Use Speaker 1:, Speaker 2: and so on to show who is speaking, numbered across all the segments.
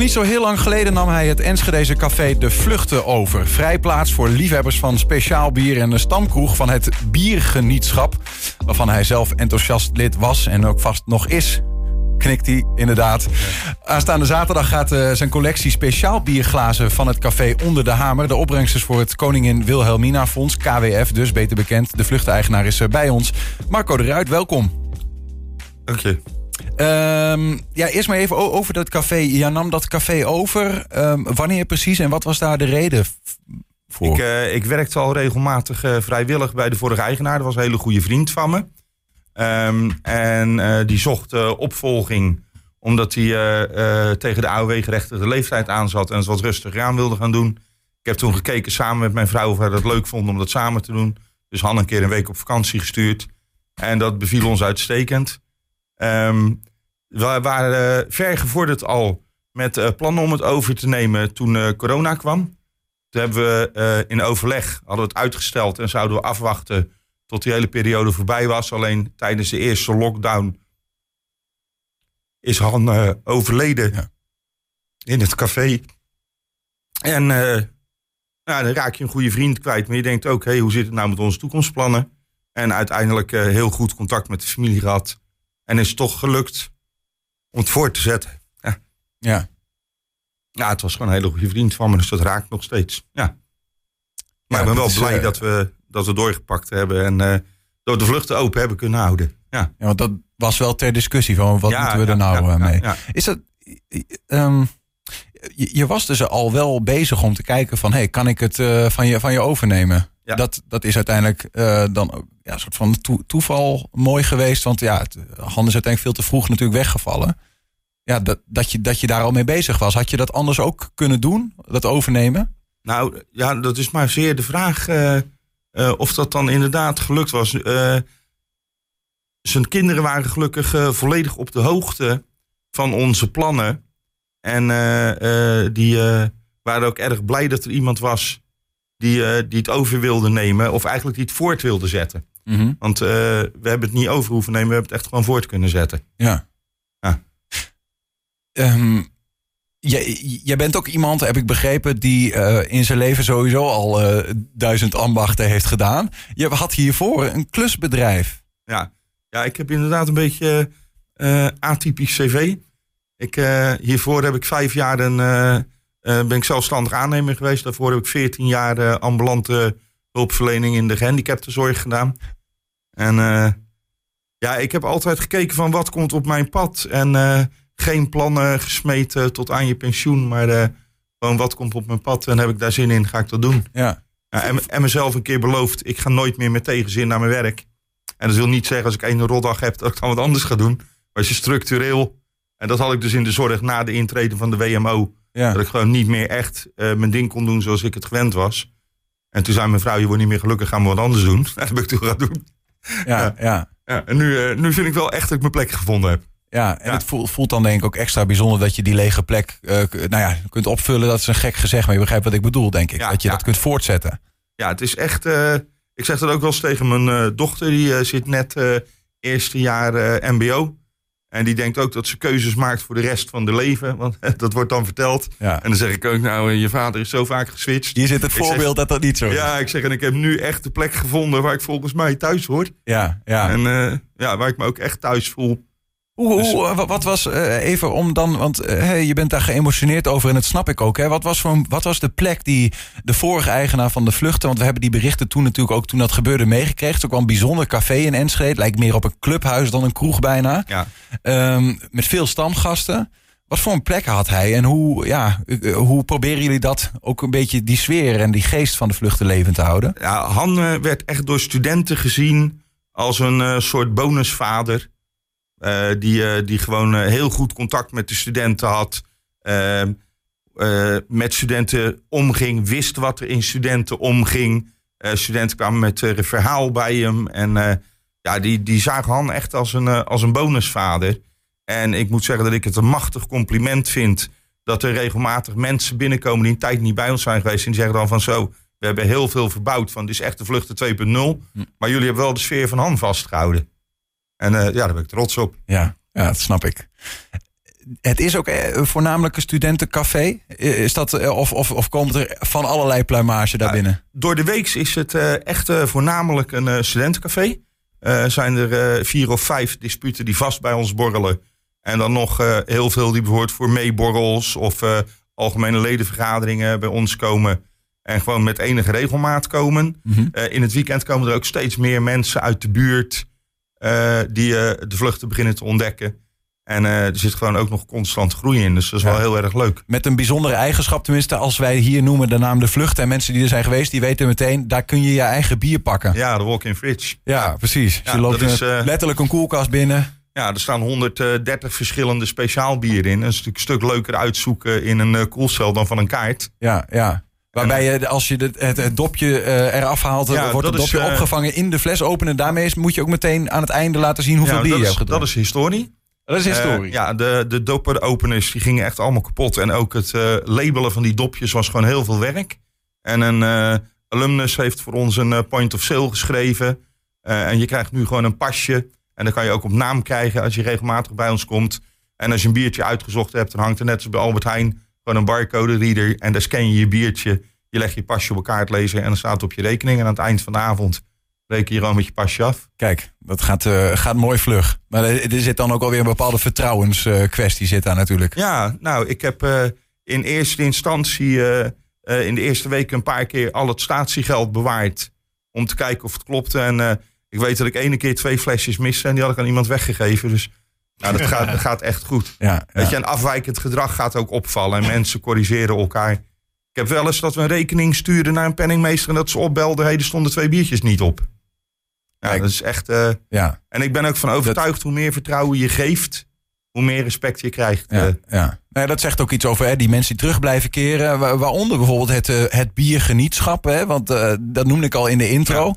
Speaker 1: niet zo heel lang geleden nam hij het Enschedeze café De Vluchten over. Vrijplaats voor liefhebbers van speciaal bier en een stamkroeg van het Biergenietschap. Waarvan hij zelf enthousiast lid was en ook vast nog is. Knikt hij, inderdaad. Aanstaande zaterdag gaat uh, zijn collectie speciaal bierglazen van het café Onder de Hamer. De opbrengsters voor het Koningin Wilhelmina Fonds, KWF dus, beter bekend. De vluchteigenaar is uh, bij ons. Marco de Ruit, welkom.
Speaker 2: Dank je.
Speaker 1: Ehm, ja, eerst maar even over dat café. Je nam dat café over. Um, wanneer precies en wat was daar de reden voor?
Speaker 2: Ik, uh, ik werkte al regelmatig uh, vrijwillig bij de vorige eigenaar. Dat was een hele goede vriend van me. Um, en uh, die zocht opvolging omdat hij tegen de AOW-gerechtigde leeftijd aanzat en het wat rustiger aan wilde gaan doen. Ik heb toen gekeken samen met mijn vrouw of wij dat leuk vonden om dat samen te doen. Dus Han een keer een week op vakantie gestuurd. En dat beviel ons uitstekend. Um, we waren uh, ver gevorderd al met uh, plannen om het over te nemen toen uh, corona kwam. Toen hebben we in overleg, hadden we het uitgesteld en zouden we afwachten tot die hele periode voorbij was. Alleen tijdens de eerste lockdown is Han overleden ja. in het café. En nou, dan raak je een goede vriend kwijt. Maar je denkt ook, hey, hoe zit het nou met onze toekomstplannen? En uiteindelijk heel goed contact met de familie gehad. En is toch gelukt om het voor te zetten. Ja.
Speaker 1: Ja.
Speaker 2: Ja, het was gewoon een hele goede vriend van me, dus dat raakt nog steeds. Ja. Maar ja, ik ben wel is, blij uh, dat, we, dat we doorgepakt hebben en uh, dat we de vluchten open hebben kunnen houden. Ja,
Speaker 1: ja want dat was wel ter discussie van wat ja, moeten we er nou uh, mee. Is dat. Um, je, je, was dus al wel bezig om te kijken van, hey, kan ik het van, je, van je overnemen? Ja. Dat, dat is uiteindelijk uh, dan ja, een soort van to toeval mooi geweest. Want ja, het, Han is uiteindelijk veel te vroeg natuurlijk weggevallen. Ja, dat, dat, je, dat je daar al mee bezig was. Had je dat anders ook kunnen doen, dat overnemen?
Speaker 2: Nou ja, dat is maar zeer de vraag uh, uh, of dat dan inderdaad gelukt was. zijn kinderen waren gelukkig volledig op de hoogte van onze plannen. En die waren ook erg blij dat er iemand was die, uh, die het over wilde nemen. Of eigenlijk die het voort wilde zetten. Mm -hmm. Want uh, we hebben het niet over hoeven nemen. We hebben het echt gewoon voort kunnen zetten.
Speaker 1: Ja.
Speaker 2: ja.
Speaker 1: Um, jij, jij bent ook iemand, heb ik begrepen, die uh, in zijn leven sowieso al duizend ambachten heeft gedaan. Je had hiervoor een klusbedrijf.
Speaker 2: Ja, ja ik heb inderdaad een beetje atypisch cv. Ik, hiervoor heb ik vijf jaar een ben ik zelfstandig aannemer geweest. Daarvoor heb ik 14 jaar uh, ambulante hulpverlening in de gehandicaptenzorg gedaan. En uh, ja, ik heb altijd gekeken van wat komt op mijn pad. En geen plannen gesmeten tot aan je pensioen. Maar gewoon wat komt op mijn pad en heb ik daar zin in, ga ik dat doen.
Speaker 1: Ja.
Speaker 2: ja en, en, mezelf een keer beloofd, ik ga nooit meer met tegenzin naar mijn werk. En dat wil niet zeggen als ik één rotdag heb dat ik dan wat anders ga doen. Maar als je structureel, en dat had ik dus in de zorg na de intrede van de WMO ja. Dat ik gewoon niet meer echt uh, mijn ding kon doen zoals ik het gewend was. En toen zei mijn vrouw, je wordt niet meer gelukkig, gaan we wat anders doen. Dat heb ik toen gaan doen.
Speaker 1: Ja, ja. ja.
Speaker 2: ja en nu, uh, nu vind ik wel echt dat ik mijn plek gevonden heb.
Speaker 1: Ja, en ja. het voelt, dan denk ik ook extra bijzonder dat je die lege plek uh, nou ja, kunt opvullen. Dat is een gek gezegd, maar je begrijpt wat ik bedoel, denk ik. dat je dat kunt voortzetten.
Speaker 2: Ja, het is echt... ik zeg dat ook wel eens tegen mijn dochter. Die zit net eerste jaar mbo. En die denkt ook dat ze keuzes maakt voor de rest van de leven. Want dat wordt dan verteld.
Speaker 1: Ja.
Speaker 2: En dan zeg ik ook, nou, je vader is zo vaak geswitcht.
Speaker 1: Hier zit het voorbeeld
Speaker 2: zeg,
Speaker 1: dat dat niet zo is.
Speaker 2: Ja, ik zeg, en ik heb nu echt de plek gevonden waar ik volgens mij thuis hoor.
Speaker 1: Ja, ja.
Speaker 2: En uh, ja, waar ik me ook echt thuis voel.
Speaker 1: Hoe, dus, hoe, wat was uh, even om dan, want uh, hey, je bent daar geëmotioneerd over en dat snap ik ook. Hè? Wat, was voor, wat was de plek die de vorige eigenaar van de vluchten, want we hebben die berichten toen natuurlijk ook toen dat gebeurde meegekregen. Het is ook wel een bijzonder café in Enschede, lijkt meer op een clubhuis dan een kroeg bijna.
Speaker 2: Ja.
Speaker 1: Um, met veel stamgasten. Wat voor een plek had hij en hoe, ja, hoe proberen jullie dat ook een beetje die sfeer en die geest van de vluchten levend te houden?
Speaker 2: Ja, Han werd echt door studenten gezien als een soort bonusvader. Uh, die, uh, die gewoon uh, heel goed contact met de studenten had. Ehm, met studenten omging, wist wat er in studenten omging. studenten kwamen met een verhaal bij hem. En ja, die, die zagen Han echt als een, als een bonusvader. En ik moet zeggen dat ik het een machtig compliment vind. Dat er regelmatig mensen binnenkomen die een tijd niet bij ons zijn geweest. En die zeggen dan van zo, we hebben heel veel verbouwd. Van dit is echt de vluchten 2.0. Hm. Maar jullie hebben wel de sfeer van Han vastgehouden. En uh, ja, daar ben ik trots op.
Speaker 1: Ja, ja, dat snap ik. het is ook eh, voornamelijk een studentencafé. Eh, Is dat, eh, of, of, of komt er van allerlei pluimage daar
Speaker 2: Ja,
Speaker 1: binnen?
Speaker 2: Door de week is het eh, echt eh, voornamelijk een eh, studentencafé. Eh zijn er eh, vier of vijf disputen die vast bij ons borrelen. En dan nog eh, heel veel die bijvoorbeeld voor meeborrels of eh, algemene ledenvergaderingen bij ons komen. En gewoon met enige regelmaat komen.
Speaker 1: Mhm.
Speaker 2: Eh, in het weekend komen er ook steeds meer mensen uit de buurt eh, die eh, de vluchten beginnen te ontdekken. En eh, er zit gewoon ook nog constant groei in. Dus dat is
Speaker 1: Ja.
Speaker 2: wel heel erg leuk.
Speaker 1: Met een bijzondere eigenschap, tenminste, als wij hier noemen de naam De Vlucht. En mensen die er zijn geweest, die weten meteen, daar kun je je eigen bier pakken. Ja,
Speaker 2: Ja, de walk-in fridge.
Speaker 1: precies.
Speaker 2: Ja,
Speaker 1: je loopt
Speaker 2: is,
Speaker 1: eh,
Speaker 2: eh,
Speaker 1: letterlijk een koelkast binnen.
Speaker 2: Ja, er staan 130 verschillende speciaal bieren in. Dat is natuurlijk een stuk leuker uitzoeken in een eh, koelcel dan van een kaart.
Speaker 1: Ja, ja. Waarbij je, als je het, het dopje eh, eraf haalt,
Speaker 2: Ja,
Speaker 1: wordt het
Speaker 2: dat is,
Speaker 1: dopje
Speaker 2: eh,
Speaker 1: opgevangen in de fles openen. Daarmee is- moet je ook meteen aan het einde laten zien hoeveel
Speaker 2: ja,
Speaker 1: bier
Speaker 2: dat,
Speaker 1: je
Speaker 2: is,
Speaker 1: hebt
Speaker 2: dat
Speaker 1: gedronken.
Speaker 2: is historie.
Speaker 1: Dat is historie.
Speaker 2: Eh, ja, de, de dopper-openers die gingen echt allemaal kapot. En ook het eh, labelen van die dopjes was gewoon heel veel werk. En een eh, alumnus heeft voor ons een point of sale geschreven. Eh, en je krijgt nu gewoon een pasje. En dan kan je ook op naam krijgen als je regelmatig bij ons komt. En als je een biertje uitgezocht hebt, dan hangt er net als bij Albert Heijn gewoon een barcode reader. En daar scan je je biertje. Je legt je pasje op elkaar kaartlezer en dan staat het op je rekening. En aan het eind van de avond reken je gewoon met je pasje af.
Speaker 1: Kijk, dat gaat, eh, gaat mooi vlug. Maar er, er zit dan ook alweer een bepaalde vertrouwenskwestie zit daar natuurlijk.
Speaker 2: Ja, nou, ik heb eh, in eerste instantie eh, in de eerste week een paar keer al het statiegeld bewaard. Om te kijken of het klopte. En ik weet dat ik ene keer twee flesjes miste en die had ik aan iemand weggegeven. Dus nou, dat, gaat, dat gaat echt goed.
Speaker 1: Ja, ja.
Speaker 2: Weet je, en afwijkend gedrag gaat ook opvallen. En mensen corrigeren elkaar. Ik heb wel eens dat we een rekening stuurden naar een penningmeester en dat ze opbelden. Hey, er stonden twee biertjes niet op. Ja,
Speaker 1: Kijk.
Speaker 2: dat is echt. eh,
Speaker 1: ja,
Speaker 2: en ik ben ook van overtuigd, hoe meer vertrouwen je geeft, hoe meer respect je krijgt.
Speaker 1: ja,
Speaker 2: Eh,
Speaker 1: ja. Nou ja, dat zegt ook iets over hè, die mensen die terug blijven keren. Wa- Waaronder bijvoorbeeld het, eh, het biergenietschap. Hè, want eh, dat noemde ik al in de intro.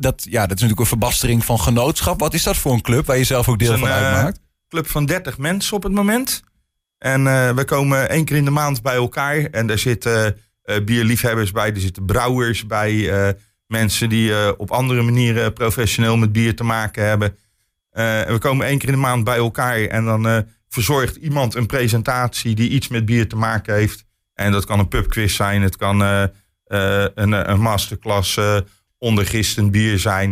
Speaker 1: Dat, ja, dat is natuurlijk een verbastering van genootschap. Wat is dat voor een club waar je zelf ook deel van
Speaker 2: een,
Speaker 1: uitmaakt?
Speaker 2: Club van 30 mensen op het moment. En eh, we komen één keer in de maand bij elkaar. En daar zitten eh, bierliefhebbers bij, er zitten brouwers bij. eh, mensen die eh, op andere manieren professioneel met bier te maken hebben. Eh, en we komen één keer in de maand bij elkaar. En dan eh, verzorgt iemand een presentatie die iets met bier te maken heeft. En dat kan een pubquiz zijn. Het kan eh, eh, een, een masterclass eh ondergistend bier zijn.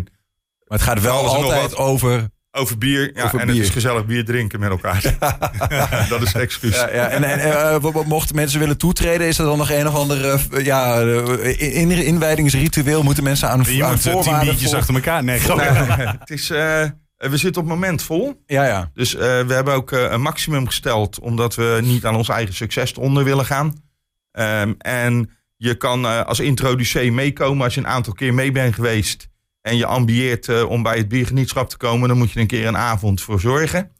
Speaker 1: Maar het gaat wel altijd over
Speaker 2: Over bier. Ja,
Speaker 1: Over
Speaker 2: en
Speaker 1: bier.
Speaker 2: het is gezellig bier drinken met elkaar. dat is excuus.
Speaker 1: Ja, ja, en, en eh, mochten mensen willen toetreden, is er dan nog een of ander eh, ja, eh, in, inwijdingsritueel? Moeten mensen aan,
Speaker 3: Je
Speaker 1: aan
Speaker 3: moet biertjes achter elkaar. Nee,
Speaker 2: het is, eh, we zitten op het moment vol.
Speaker 1: Ja, ja.
Speaker 2: Dus eh, we hebben ook een maximum gesteld, omdat we niet aan ons eigen succes onder willen gaan. Ehm, en je kan eh, als introducee meekomen als je een aantal keer mee bent geweest. En je ambieert eh, om bij het biergenietschap te komen, dan moet je een keer een avond voor zorgen.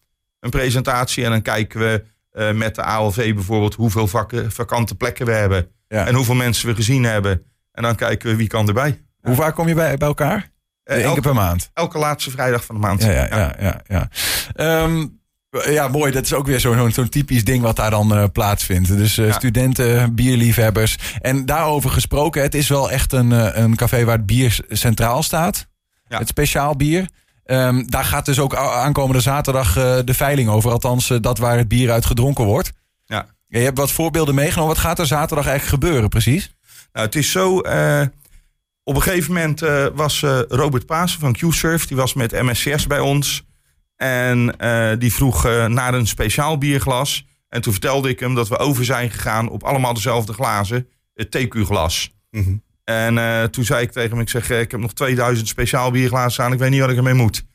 Speaker 2: Een presentatie. En dan kijken we eh, met de ALV bijvoorbeeld hoeveel vakken, vakante plekken we hebben.
Speaker 1: Ja.
Speaker 2: En hoeveel mensen we gezien hebben. En dan kijken we wie kan erbij.
Speaker 1: Hoe vaak kom je bij, bij elkaar?
Speaker 2: Eh,
Speaker 1: Eén keer
Speaker 2: elke,
Speaker 1: per maand.
Speaker 2: elke laatste vrijdag van de maand.
Speaker 1: Ja, ja, ja. ja, ja. Ehm, ja, mooi. Dat is ook weer zo'n zo'n typisch ding wat daar dan eh, plaatsvindt. Dus eh,
Speaker 2: Ja.
Speaker 1: studenten, bierliefhebbers. En daarover gesproken, het is wel echt een, eh, een café waar het bier centraal staat.
Speaker 2: Ja.
Speaker 1: Het speciaal bier. Ehm, daar gaat dus ook aankomende zaterdag de veiling over. Althans, dat waar het bier uit gedronken wordt.
Speaker 2: Ja.
Speaker 1: Je hebt wat voorbeelden meegenomen. Wat gaat er zaterdag eigenlijk gebeuren, precies?
Speaker 2: Nou, het is zo. op een gegeven moment was Robert Paas van Q-Surf, die was met MSCS bij ons. En eh, die vroeg eh, naar een speciaal bierglas. En toen vertelde ik hem dat we over zijn gegaan op allemaal dezelfde glazen, het TQ-glas.
Speaker 3: Mhm.
Speaker 2: En eh, toen zei ik tegen hem, ik zeg, ik heb nog 2000 speciaal bierglazen staan, ik weet niet wat ik ermee moet.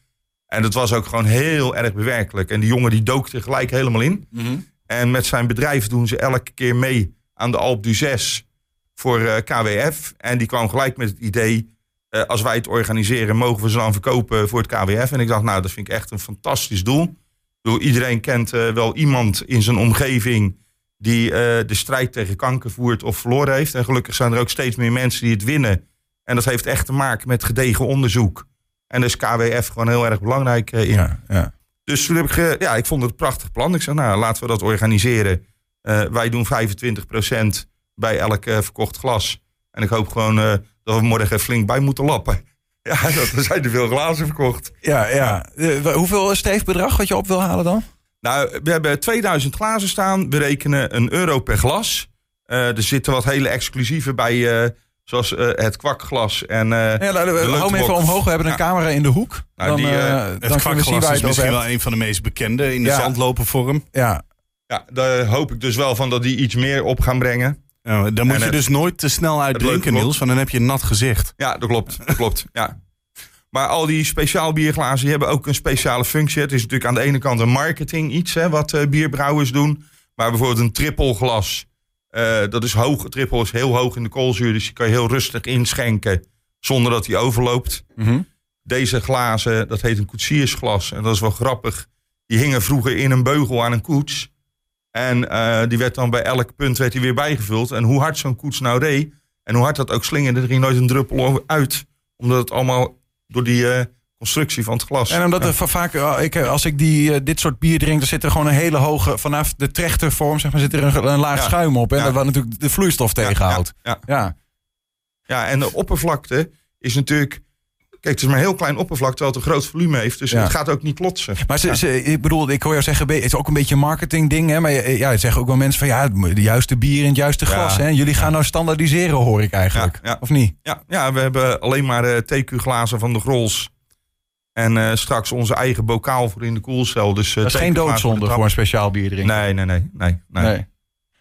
Speaker 2: En dat was ook gewoon heel erg bewerkelijk. En die jongen die dook er gelijk helemaal in. En met zijn bedrijf doen ze elke keer mee aan de Alp du 6 voor KWF. En die kwam gelijk met het idee, eh, als wij het organiseren, mogen we ze dan verkopen voor het KWF. En ik dacht, nou, dat vind ik echt een fantastisch doel. Bedoel, iedereen kent eh, wel iemand in zijn omgeving die eh, de strijd tegen kanker voert of verloren heeft. En gelukkig zijn er ook steeds meer mensen die het winnen. En dat heeft echt te maken met gedegen onderzoek. En daar is KWF gewoon heel erg belangrijk in.
Speaker 1: Ja, ja.
Speaker 2: Dus toen heb ik, ja, ik vond het een prachtig plan. Ik zei, nou, laten we dat organiseren. Wij doen 25% bij elk verkocht glas. En ik hoop gewoon dat we morgen flink bij moeten lappen. Ja, dat, er zijn er veel glazen verkocht.
Speaker 1: ja, ja. Wa- hoeveel streefbedrag wat je op wil halen dan?
Speaker 2: Nou, we hebben 2000 glazen staan. We rekenen een euro per glas. Eh, er zitten wat hele exclusieve bij, eh, zoals eh, het kwakglas en eh
Speaker 1: Ja, nou,
Speaker 2: de
Speaker 1: hou hem even omhoog. We hebben een
Speaker 2: Ja.
Speaker 1: camera in de hoek.
Speaker 2: Nou,
Speaker 1: dan
Speaker 2: die, het
Speaker 1: dan we
Speaker 3: kwakglas is misschien
Speaker 1: hebt.
Speaker 3: wel een van de meest bekende in de
Speaker 1: Ja.
Speaker 3: zandlopervorm.
Speaker 1: Ja,
Speaker 2: Ja, daar hoop ik dus wel van dat die iets meer op gaan brengen.
Speaker 3: Ja, dan moet
Speaker 2: En
Speaker 3: je
Speaker 2: het-
Speaker 3: dus nooit te snel uitdrinken. Niels, want dan heb je een nat gezicht.
Speaker 2: Ja, dat klopt. Dat klopt. Ja. Maar al die speciaal bierglazen die hebben ook een speciale functie. Het is natuurlijk aan de ene kant een marketing iets, hè, wat eh, bierbrouwers doen. Maar bijvoorbeeld een trippelglas, eh, dat is hoog. Trippel is heel hoog in de koolzuur, dus die kan je heel rustig inschenken zonder dat die overloopt.
Speaker 1: Mhm.
Speaker 2: Deze glazen, dat heet een koetsiersglas. En dat is wel grappig. Die hingen vroeger in een beugel aan een koets. En eh, die werd dan bij elk punt werd die weer bijgevuld. En hoe hard zo'n koets nou reed. En hoe hard dat ook slingerde, er ging nooit een druppel over- uit. Omdat het allemaal door die eh, constructie van het glas.
Speaker 1: En omdat
Speaker 2: Ja.
Speaker 1: er va- vaak, eh, ik, als ik die, dit soort bier drink, dan zit er gewoon een hele hoge, vanaf de trechtervorm, zeg maar, zit er een, een laag
Speaker 2: Ja.
Speaker 1: schuim op. En
Speaker 2: Ja.
Speaker 1: dat wat natuurlijk de vloeistof tegenhoudt.
Speaker 2: Ja.
Speaker 1: ja,
Speaker 2: en de oppervlakte is natuurlijk... Kijk, het is maar een heel klein oppervlakte, terwijl het een groot volume heeft. Dus
Speaker 1: Ja.
Speaker 2: het gaat ook niet klotsen.
Speaker 1: Maar ze, ze, ik bedoel, ik hoor jou zeggen, het is ook een beetje een marketing ding. Hè? Maar je- ja, het zeggen ook wel mensen van, ja, de juiste bier in het juiste
Speaker 2: Ja.
Speaker 1: glas. Hè? Jullie gaan nou standaardiseren, hoor ik eigenlijk.
Speaker 2: Ja, ja.
Speaker 1: Of niet?
Speaker 2: Ja, ja, we hebben alleen maar eh TQ-glazen van de Grols. En eh, straks onze eigen bokaal voor in de koelcel. Dus, eh,
Speaker 1: Dat is geen doodzonde
Speaker 2: de
Speaker 1: voor een speciaal bier drinken.
Speaker 2: Nee, nee, nee. nee, nee.
Speaker 1: Nee.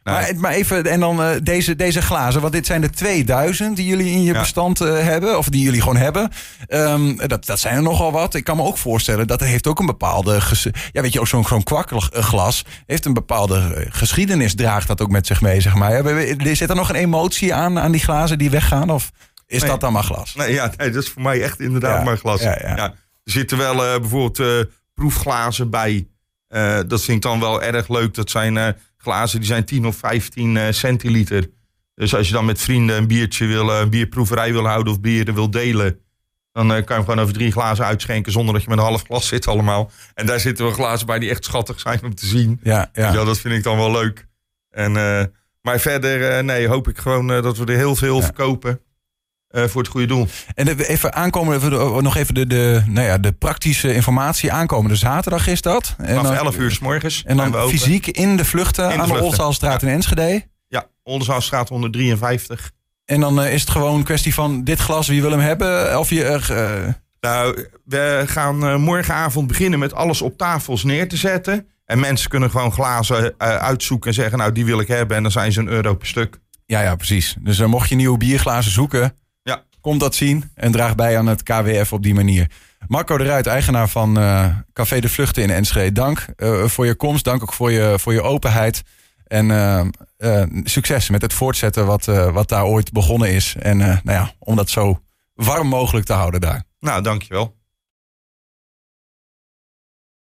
Speaker 1: Maar, maar even, en dan eh, deze, deze glazen, want dit zijn de 2000 die jullie in je
Speaker 2: Ja.
Speaker 1: bestand eh, hebben, of die jullie gewoon hebben. Ehm, dat, dat zijn er nogal wat. Ik kan me ook voorstellen dat er heeft ook een bepaalde, ja weet je, ook zo'n zo'n kwakglas heeft een bepaalde eh, geschiedenis, draagt dat ook met zich mee, zeg maar. We- Zit er nog een emotie aan, aan die glazen die weggaan, of is
Speaker 2: Nee.
Speaker 1: dat dan maar glas?
Speaker 2: Nee, ja, nee, dat is voor mij echt inderdaad
Speaker 1: Ja,
Speaker 2: maar glas.
Speaker 1: ja, ja.
Speaker 2: er zitten wel eh, bijvoorbeeld eh, proefglazen bij. Eh, dat vind ik dan wel erg leuk. Dat zijn eh, glazen die zijn 10 of 15 eh, centiliter. Dus als je dan met vrienden een biertje wil, eh, een bierproeverij wil houden of bieren wil delen. Dan eh, kan je hem gewoon over drie glazen uitschenken zonder dat je met een half glas zit allemaal. En daar zitten wel glazen bij die echt schattig zijn om te zien.
Speaker 1: Ja, ja.
Speaker 2: Ja, dat vind ik dan wel leuk. En, maar verder, nee, hoop ik gewoon dat we er heel veel
Speaker 1: Ja.
Speaker 2: verkopen. Eh, voor het goede doel.
Speaker 1: En even aankomen, even de- nog even de, de, nou ja, de praktische informatie. Aankomende zaterdag is dat. En
Speaker 2: Vanaf
Speaker 1: dan,
Speaker 2: 11 uur s morgens.
Speaker 1: En dan fysiek in de vluchten
Speaker 2: In de
Speaker 1: aan de
Speaker 2: vluchten.
Speaker 1: Olzaalstraat in Enschede.
Speaker 2: Ja, Oldenzaalstraat 153.
Speaker 1: En dan eh, is het gewoon een kwestie van dit glas, wie wil hem hebben? Of je, eh,
Speaker 2: Nou, we gaan morgenavond beginnen met alles op tafels neer te zetten. En mensen kunnen gewoon glazen uitzoeken en zeggen, nou die wil ik hebben. En dan zijn ze een euro per stuk.
Speaker 1: ja, ja, precies. Dus mocht je nieuwe bierglazen zoeken. Kom dat zien en draag bij aan het KWF op die manier. Marco de Ruit, eigenaar van eh, Café de Vluchten in Enschede. Dank eh, voor je komst, dank ook voor je, voor je openheid. En eh, succes met het voortzetten wat, wat daar ooit begonnen is. En nou ja, om dat zo warm mogelijk te houden daar.
Speaker 2: Nou, dankjewel.